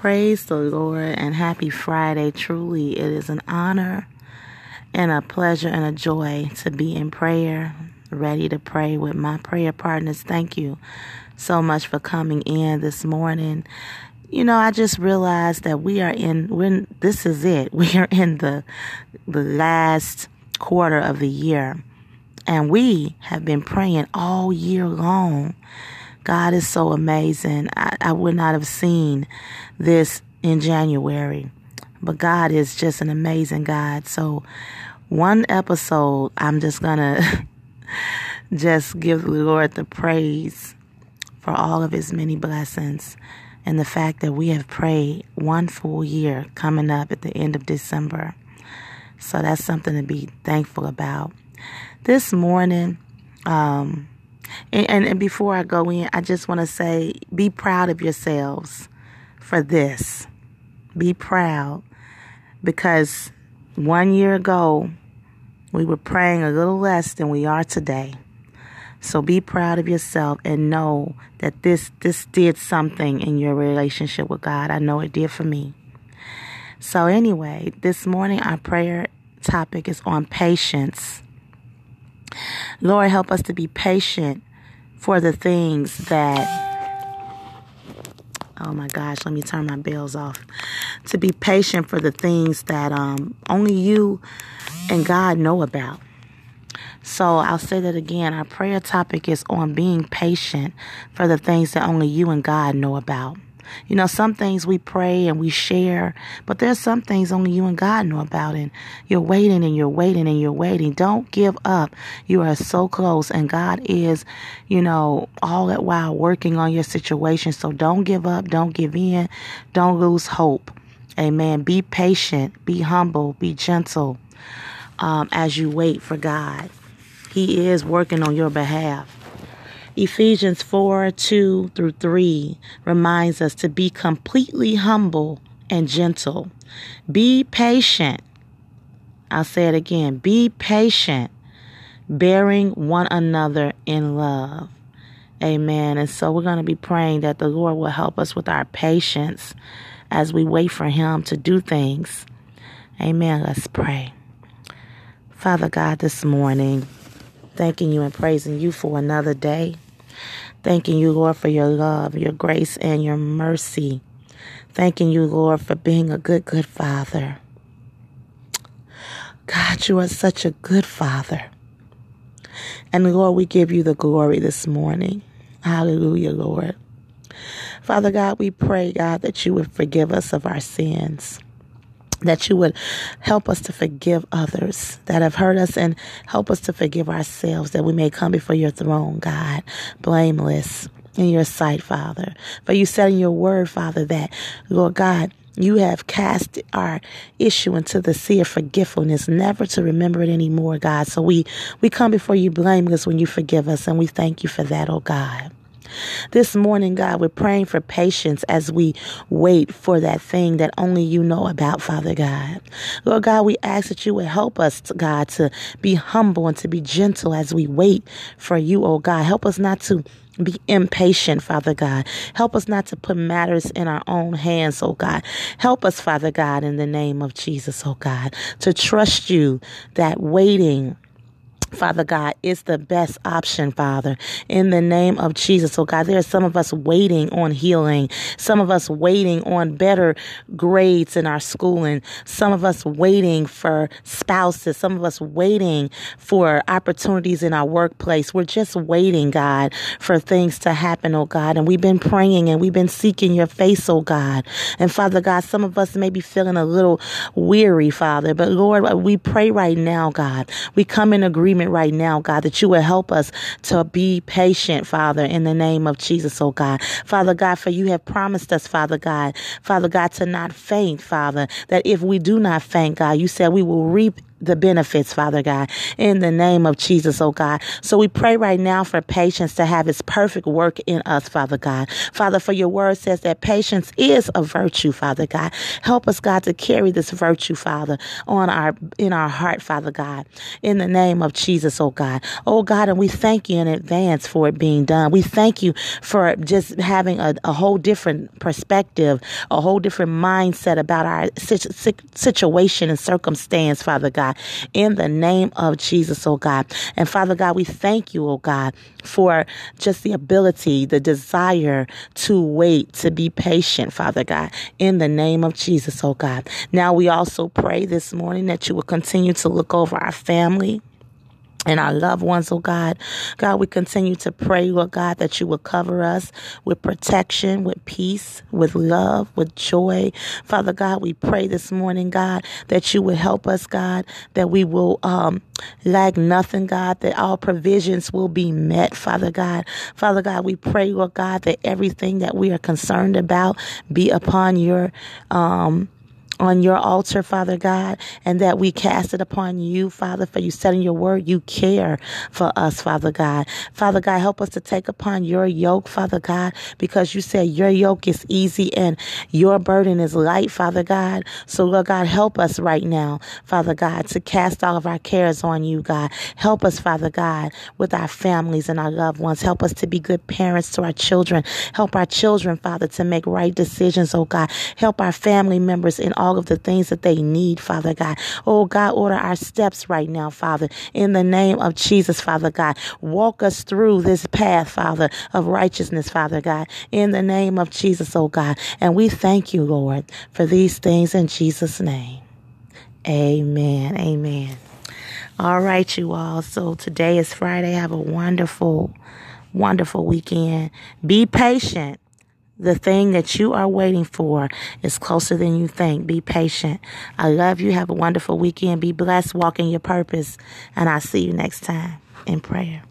Praise the Lord and happy Friday. Truly, it is an honor and a pleasure and a joy to be in prayer, ready to pray with my prayer partners. Thank you so much for coming in this morning. You know, I just realized that we are in when this is it. We are in the the last quarter of the year. And we have been praying all year long God is so amazing. I, I would not have seen this in January, but God is just an amazing God. So, one episode, I'm just to just give the Lord the praise for all of his many blessings and the fact that we have prayed one full year coming up at the end of December. So that's something to be thankful about. This morning, um, and, and, and before I go in, I just want to say be proud of yourselves for this. Be proud because one year ago, we were praying a little less than we are today. So be proud of yourself and know that this this did something in your relationship with God. I know it did for me. So anyway, this morning our prayer topic is on patience. Lord, help us to be patient for the things that oh my gosh let me turn my bells off. To be patient for the things that um, only you and god know about. So i'll say that again. Our prayer topic is on being patient for the things that only you and god know about you know, some things we pray and we share, but there's some things only you and God know about. And you're waiting and you're waiting and you're waiting. Don't give up. You are so close, and God is, you know, all that while working on your situation. So don't give up. Don't give in. Don't lose hope. Amen. Be patient. Be humble. Be gentle um, as you wait for God. He is working on your behalf. Ephesians 4 2 through 3 reminds us to be completely humble and gentle. Be patient. I'll say it again. Be patient, bearing one another in love. Amen. And so we're going to be praying that the Lord will help us with our patience as we wait for Him to do things. Amen. Let's pray. Father God, this morning, thanking you and praising you for another day. Thanking you, Lord, for your love, your grace, and your mercy. Thanking you, Lord, for being a good, good Father. God, you are such a good Father. And Lord, we give you the glory this morning. Hallelujah, Lord. Father God, we pray, God, that you would forgive us of our sins that you would help us to forgive others that have hurt us and help us to forgive ourselves that we may come before your throne, God, blameless in your sight, Father. For you said in your word, Father, that, Lord God, you have cast our issue into the sea of forgetfulness, never to remember it anymore, God. So we, we come before you blameless when you forgive us, and we thank you for that, oh God. This morning, God, we're praying for patience as we wait for that thing that only you know about, Father God. Lord God, we ask that you would help us, God, to be humble and to be gentle as we wait for you, oh God. Help us not to be impatient, Father God. Help us not to put matters in our own hands, oh God. Help us, Father God, in the name of Jesus, oh God, to trust you that waiting Father God, is the best option, Father, in the name of Jesus. Oh God, there are some of us waiting on healing, some of us waiting on better grades in our schooling, some of us waiting for spouses, some of us waiting for opportunities in our workplace. We're just waiting, God, for things to happen, oh God. And we've been praying and we've been seeking your face, oh God. And Father God, some of us may be feeling a little weary, Father, but Lord, we pray right now, God. We come in agreement agreement right now, God, that you will help us to be patient, Father, in the name of Jesus, oh God. Father God, for you have promised us, Father God, Father God, to not faint, Father, that if we do not faint, God, you said we will reap the benefits, Father God, in the name of Jesus, oh God. So we pray right now for patience to have its perfect work in us, Father God. Father, for your word says that patience is a virtue, Father God. Help us, God, to carry this virtue, Father, on our in our heart, Father God, in the name of Jesus, oh God. Oh God, and we thank you in advance for it being done. We thank you for just having a, a whole different perspective, a whole different mindset about our situation and circumstance, Father God. God, in the name of Jesus, oh God. And Father God, we thank you, oh God, for just the ability, the desire to wait, to be patient, Father God, in the name of Jesus, oh God. Now we also pray this morning that you will continue to look over our family and our loved ones, oh God. God, we continue to pray, Lord God, that you will cover us with protection, with peace, with love, with joy. Father God, we pray this morning, God, that you will help us, God, that we will um, lack nothing, God, that all provisions will be met, Father God. Father God, we pray, Lord God, that everything that we are concerned about be upon your um on your altar, Father God, and that we cast it upon you, Father, for you said in your word, you care for us, Father God. Father God, help us to take upon your yoke, Father God, because you said your yoke is easy and your burden is light, Father God. So, Lord God, help us right now, Father God, to cast all of our cares on you, God. Help us, Father God, with our families and our loved ones. Help us to be good parents to our children. Help our children, Father, to make right decisions, oh God. Help our family members in all all of the things that they need, Father God. Oh God, order our steps right now, Father, in the name of Jesus, Father God. Walk us through this path, Father, of righteousness, Father God, in the name of Jesus, oh God. And we thank you, Lord, for these things in Jesus' name. Amen. Amen. All right, you all. So today is Friday. Have a wonderful, wonderful weekend. Be patient the thing that you are waiting for is closer than you think. Be patient. I love you. Have a wonderful weekend. Be blessed. Walk in your purpose. And I'll see you next time in prayer.